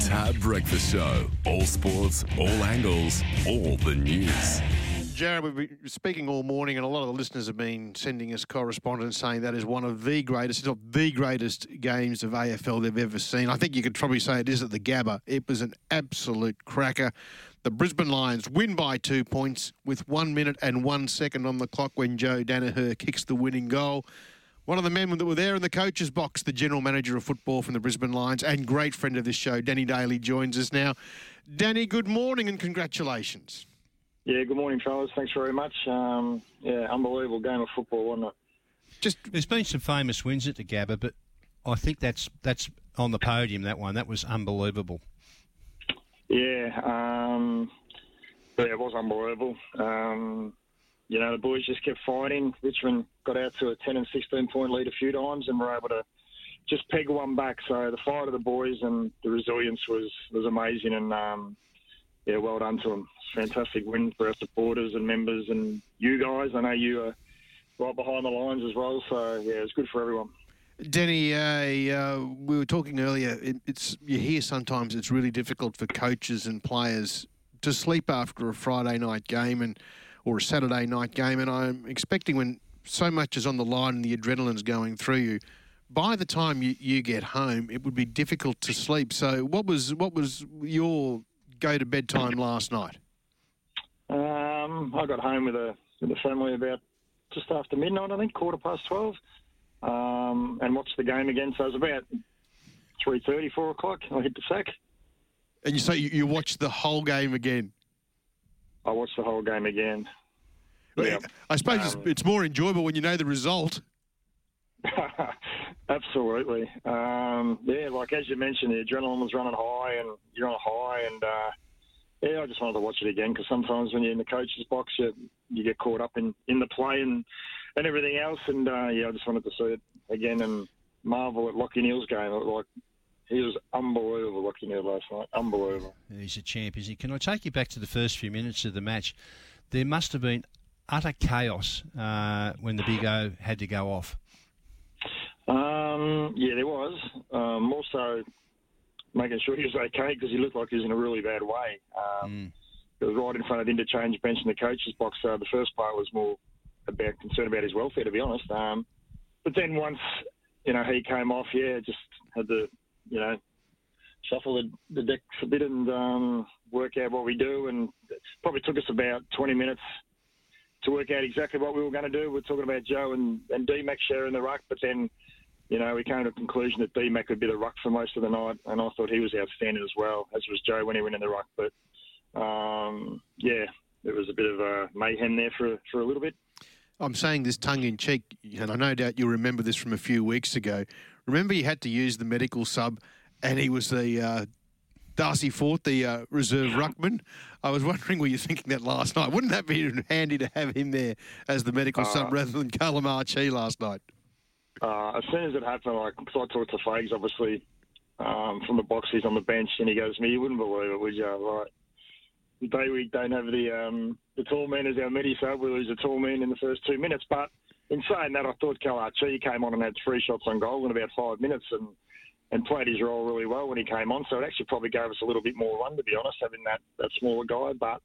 Tab Breakfast Show. All sports, all angles, all the news. Jared, we've been speaking all morning, and a lot of the listeners have been sending us correspondence saying that is one of the greatest, if not the greatest games of AFL they've ever seen. I think you could probably say it is at the Gabba. It was an absolute cracker. The Brisbane Lions win by two points with one minute and one second on the clock when Joe Daniher kicks the winning goal. One of the men that were there in the coach's box, the general manager of football from the Brisbane Lions and great friend of this show, Danny Daly, joins us now. Danny, good morning and congratulations. Yeah, good morning, fellas. Thanks very much. Um, yeah, unbelievable game of football, wasn't it? Just There's been some famous wins at the Gabba, but I think that's that's on the podium. That one that was unbelievable. Yeah, um, yeah, it was unbelievable. Um, you know, the boys just kept fighting. Richmond got out to a 10 and 16 point lead a few times and were able to just peg one back. So the fight of the boys and the resilience was, was amazing. And um, yeah, well done to them. Fantastic win for our supporters and members and you guys. I know you are right behind the lines as well. So yeah, it was good for everyone. Denny, uh, uh, we were talking earlier. It, it's you hear sometimes it's really difficult for coaches and players to sleep after a Friday night game and or a Saturday night game, and I'm expecting when so much is on the line and the adrenaline's going through you. By the time you, you get home, it would be difficult to sleep. So, what was what was your go to bedtime last night? Um, I got home with a with the family about just after midnight, I think, quarter past twelve, um, and watched the game again. So it was about three thirty, four o'clock. I hit the sack. And you say you, you watched the whole game again. I watched the whole game again. Yeah. I suppose Um, it's, it's more enjoyable when you know the result. Absolutely. Um, yeah, like as you mentioned, the adrenaline was running high, and you're on a high, and uh, yeah, I just wanted to watch it again because sometimes when you're in the coach's box, you you get caught up in, in the play and and everything else, and uh, yeah, I just wanted to see it again and marvel at Lachie Neale's game. Like he was unbelievable, Lachie Neale last night. Unbelievable. He's a champ, is he? Can I take you back to the first few minutes of the match? There must have been utter chaos uh, when the Big O had to go off. Um, yeah, there was. Um, also, making sure he was okay because he looked like he was in a really bad way. Um, It was right in front of the interchange bench in the coach's box. So the first part was more about concern about his welfare, to be honest. Um, but then once you know he came off, yeah, just had to you know shuffle the, the decks a bit and um, work out what we do. And it probably took us about 20 minutes to work out exactly what we were going to do. We're talking about Joe and, and D-Mac sharing the ruck, but then, you know, we came to the conclusion that D-Mac would be the ruck for most of the night, and I thought he was outstanding as well, as was Joe when he went in the ruck. But, um, yeah, there was a bit of a mayhem there for, for a little bit. I'm saying this tongue in cheek, and I no doubt you'll remember this from a few weeks ago. Remember, he had to use the medical sub, and he was the uh, Darcy Fort, the uh, reserve ruckman. I was wondering, were you thinking that last night? Wouldn't that be handy to have him there as the medical sub rather than Carla Marchi last night? Uh, as soon as it happened, like, cause I talked to Fags, obviously, um, from the box, he's on the bench, and he goes to me, you wouldn't believe it, would you? Like The day we don't have the um, the tall man as our midi sub, we lose a tall man in the first two minutes. But in saying that, I thought Kalachi came on and had three shots on goal in about five minutes and, and played his role really well when he came on. So it actually probably gave us a little bit more run, to be honest, having that, that smaller guy. But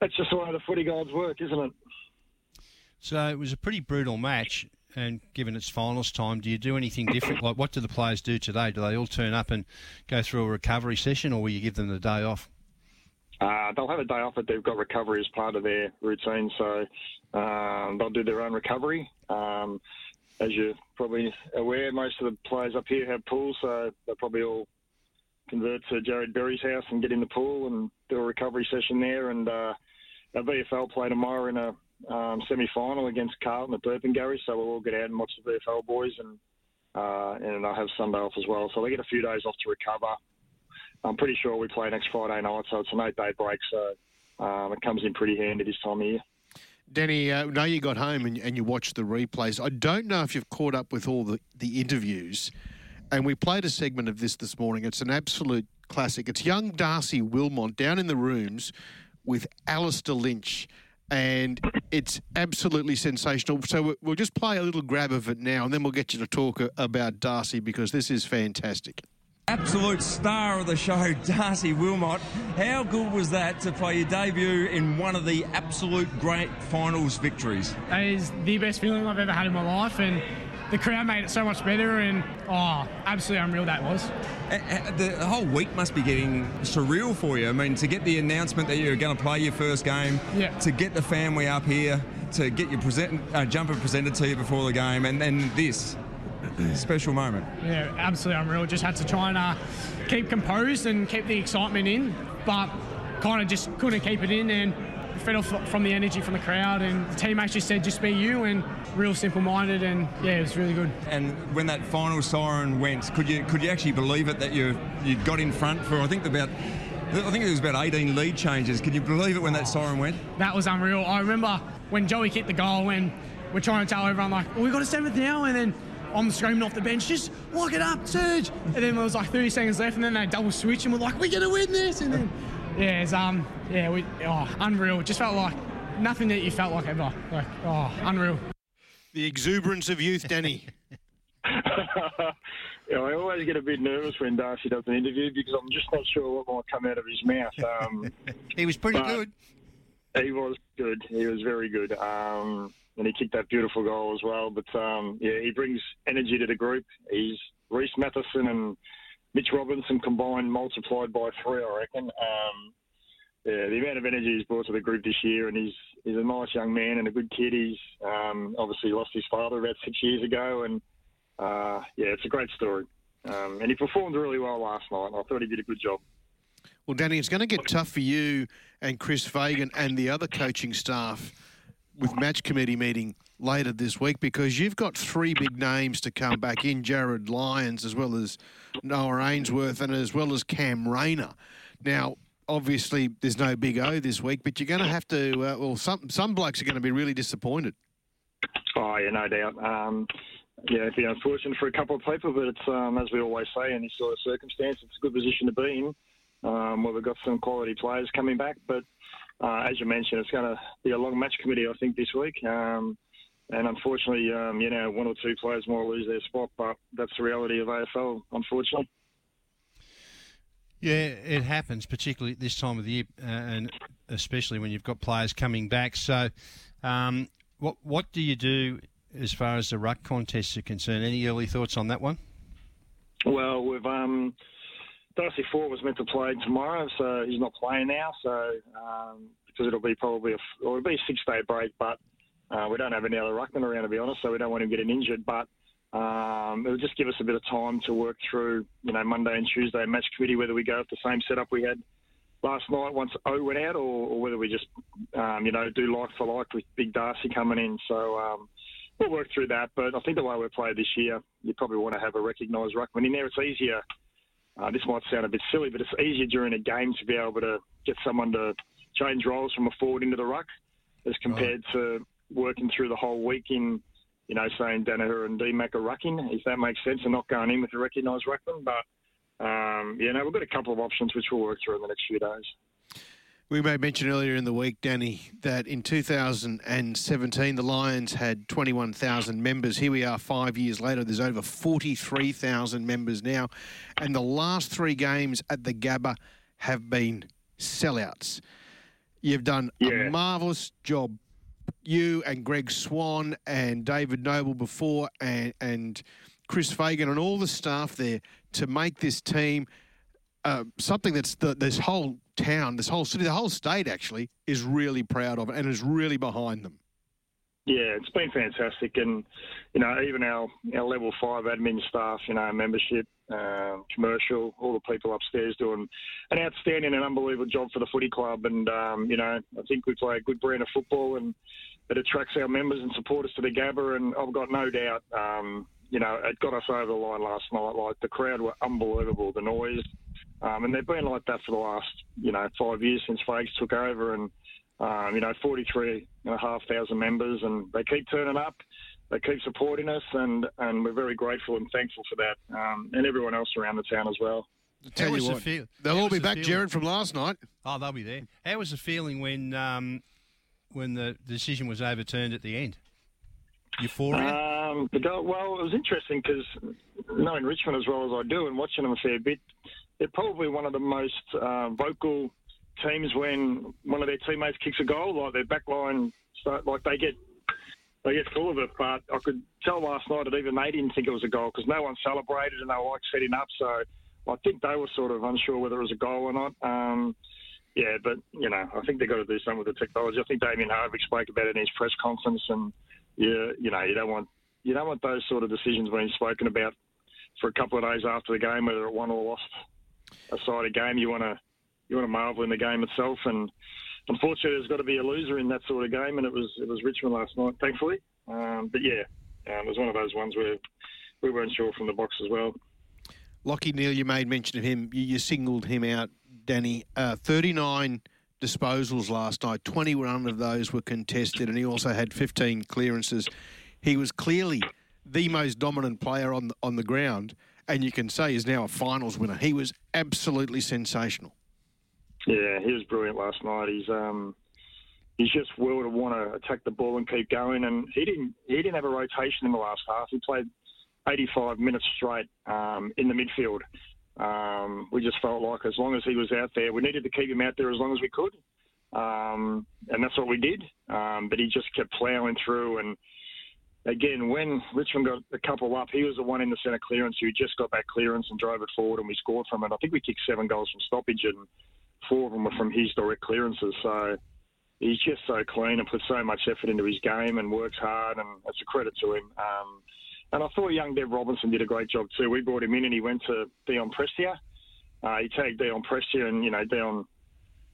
that's just the way the footy gods work, isn't it? So it was a pretty brutal match. And given its finals time, do you do anything different? Like, what do the players do today? Do they all turn up and go through a recovery session, or will you give them the day off? Uh, they'll have a day off, but they've got recovery as part of their routine, so um, they'll do their own recovery. Um, as you're probably aware, most of the players up here have pools, so they'll probably all convert to Jarrod Berry's house and get in the pool and do a recovery session there. And uh, our VFL play tomorrow in a um, semi-final against Carlton at Burpengary, so we'll all get out and watch the VFL boys, and uh, and they'll have Sunday off as well. So they get a few days off to recover. I'm pretty sure we play next Friday night, so it's an eight-day break. So um, it comes in pretty handy this time of year. Denny, uh, know you got home and, and you watched the replays. I don't know if you've caught up with all the, the interviews. And we played a segment of this this morning. It's an absolute classic. It's young Darcy Wilmot down in the rooms with Alastair Lynch. And it's absolutely sensational. So we- we'll just play a little grab of it now, and then we'll get you to talk about Darcy because this is fantastic. Absolute star of the show, Darcy Wilmot. How good was that to play your debut in one of the absolute great finals victories? That is the best feeling I've ever had in my life, and the crowd made it so much better. And oh, absolutely unreal that was. The whole week must be getting surreal for you. I mean, to get the announcement that you're going to play your first game, yeah. to get the family up here, to get your present, uh, jumper presented to you before the game, and then this special moment. Yeah, absolutely unreal. Just had to try and uh, keep composed and keep the excitement in, but kind of just couldn't keep it in and fed off from the energy from the crowd. And the team actually said, just be you and real simple minded. And yeah, it was really good. And when that final siren went, could you could you actually believe it that you you got in front for I think about. I think it was about 18 lead changes. Can you believe it when that siren went? That was unreal. I remember when Joey kicked the goal, when we're trying to tell everyone like, well, "We got a seventh now," and then I'm screaming off the bench, just lock it up, Serge. And then there was like 30 seconds left, and then they double switch, and we're like, we're gonna win this. And then, yeah, it's um, yeah, we, oh, unreal. It just felt like nothing that you felt like ever. Like, oh, unreal. The exuberance of youth, Danny. yeah, I always get a bit nervous when Darcy does an interview because I'm just not sure what might come out of his mouth. Um, he was pretty good. He was good. He was very good. Um, and he kicked that beautiful goal as well. But um, yeah, he brings energy to the group. He's Rhys Mathieson and Mitch Robinson combined, multiplied by three, I reckon. Um, yeah, the amount of energy he's brought to the group this year, and he's he's a nice young man and a good kid. He's um, obviously lost his father about six years ago, and uh, yeah, it's a great story. Um, and he performed really well last night. I thought he did a good job. Well, Danny, it's going to get tough for you and Chris Fagan and the other coaching staff with match committee meeting later this week because you've got three big names to come back in Jarrod Lyons as well as Noah Answerth and as well as Cam Rayner. Now, obviously, there's no big O this week, but you're going to have to. Uh, well, some some blokes are going to be really disappointed. Oh yeah, no doubt. Um, yeah, it'd be unfortunate for a couple of people, but it's um, as we always say in this sort of circumstance, it's a good position to be in. Um, where we've got some quality players coming back, but uh, as you mentioned, it's going to be a long match committee, I think, this week. Um, and unfortunately, um, you know, one or two players might lose their spot, but that's the reality of AFL, unfortunately. Yeah, it happens, particularly at this time of the year, uh, and especially when you've got players coming back. So, um, what what do you do as far as the ruck contests are concerned? Any early thoughts on that one? Well, we've um, Darcy Fort was meant to play tomorrow, so he's not playing now. So um, because it'll be probably a, it'll be a six day break, but uh, we don't have any other ruckman around to be honest, so we don't want him getting injured. But um, it'll just give us a bit of time to work through, you know, Monday and Tuesday match committee whether we go with the same setup we had last night once O went out, or, or whether we just, um, you know, do like for like with Big Darcy coming in. So. Um, we'll work through that, but I think the way we play this year, you probably want to have a recognised ruckman in there. It's easier uh, this might sound a bit silly, but it's easier during a game to be able to get someone to change roles from a forward into the ruck as compared right. to working through the whole week in, you know, saying Daniher and D-Mac are rucking, if that makes sense, and not going in with a recognised ruckman. But, um, yeah, no, we've got a couple of options which we'll work through in the next few days. We may mention earlier in the week, Danny, that in 2017 the Lions had 21,000 members. Here we are five years later, there's over 43,000 members now. And the last three games at the Gabba have been sellouts. You've done yeah. a marvellous job. You and Greg Swann and David Noble before, and, and Chris Fagan and all the staff there to make this team uh, something that's the, this whole town, this whole city, the whole state actually is really proud of it and is really behind them. Yeah, it's been fantastic, and you know, even our, our level five admin staff, you know, membership, um, commercial, all the people upstairs doing an outstanding and unbelievable job for the footy club, and um, you know, I think we play a good brand of football, and it attracts our members and supporters to the Gabba, and I've got no doubt, um, you know, it got us over the line last night. Like the crowd were unbelievable, the noise, um, and they've been like that for the last, you know, five years since Fags took over, and um, you know, 43 and a half thousand members, and they keep turning up. They keep supporting us, and, and we're very grateful and thankful for that, um, and everyone else around the town as well. tell you what, the feel- they'll all be back, feeling? Jared, from last night. Oh, they'll be there. How was the feeling when um, when the decision was overturned at the end? Euphoria. Um, the goal, well, it was interesting because knowing Richmond as well as I do and watching them a fair bit, they're probably one of the most uh, vocal teams when one of their teammates kicks a goal. Like their backline, start, like they get they get full of it. But I could tell last night that even they didn't think it was a goal because no one celebrated and they were like setting up. So I think they were sort of unsure whether it was a goal or not. Um, yeah, but you know, I think they've got to do something with the technology. I think Damien Hardwick spoke about it in his press conference, and yeah, you know, you don't want you don't want those sort of decisions being spoken about for a couple of days after the game, whether it won or lost a side of game. You want to you want to marvel in the game itself, and unfortunately, there's got to be a loser in that sort of game, and it was it was Richmond last night, thankfully. Um, but yeah, um, it was one of those ones where we weren't sure from the box as well. Lachie Neale, you made mention of him. You, you singled him out, Danny. Uh, 39 disposals last night. 21 of those were contested, and he also had 15 clearances. He was clearly the most dominant player on the, on the ground, and you can say he's now a finals winner. He was absolutely sensational. Yeah, he was brilliant last night. He's um, he's just will to want to attack the ball and keep going. And he didn't he didn't have a rotation in the last half. He played 85 minutes straight um, in the midfield. Um, we just felt like as long as he was out there, we needed to keep him out there as long as we could, um, and that's what we did. Um, but he just kept ploughing through. And again, when Richmond got a couple up, he was the one in the centre clearance who just got that clearance and drove it forward, and we scored from it. I think we kicked seven goals from stoppage, and four of them were from his direct clearances. So he's just so clean and puts so much effort into his game and works hard, and it's a credit to him. Um, and I thought young Dev Robertson did a great job too. We brought him in and he went to Dion Prestia. Uh, he tagged Dion Prestia and, you know, Dion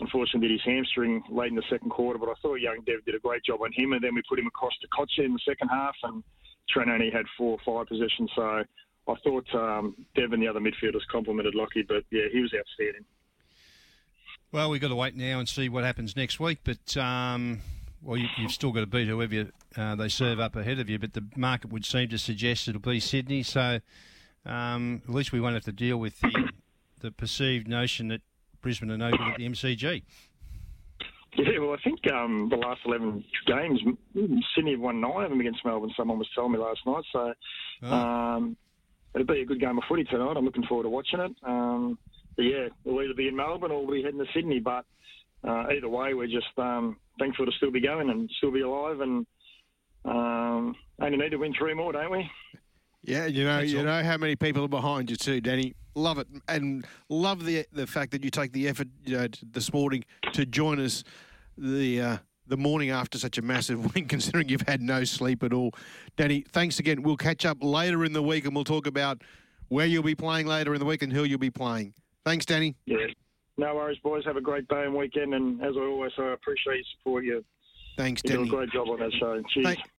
unfortunately did his hamstring late in the second quarter, but I thought young Dev did a great job on him. And then we put him across to Kocha in the second half and Trent only had four or five possessions. So I thought um, Dev and the other midfielders complimented Lachie, but yeah, he was outstanding. Well, we've got to wait now and see what happens next week, but um, well, you, have still got to beat whoever you, uh, they serve up ahead of you. But the market would seem to suggest it'll be Sydney. So um, at least we won't have to deal with the, the perceived notion that Brisbane no good at the MCG. Yeah, well, I think um, the last 11 games, Sydney have won nine of them against Melbourne, someone was telling me last night. So oh. um, it'll be a good game of footy tonight. I'm looking forward to watching it. Um, but yeah, we'll either be in Melbourne or we'll be heading to Sydney. But uh, either way, we're just um, thankful to still be going and still be alive, and um, only need to win three more, don't we? Yeah, you know, That's you all. know how many people are behind you too, Danny. Love it, and love the the fact that you take the effort you know, this morning to join us the uh, the morning after such a massive win, considering you've had no sleep at all. Danny, thanks again. We'll catch up later in the week, and we'll talk about where you'll be playing later in the week and who you'll be playing. Thanks, Danny. Yeah. No worries, boys. Have a great day and weekend. And as I always say, I appreciate your support. You, Thanks, you Danny. do a great job on that show. Cheers. Thank,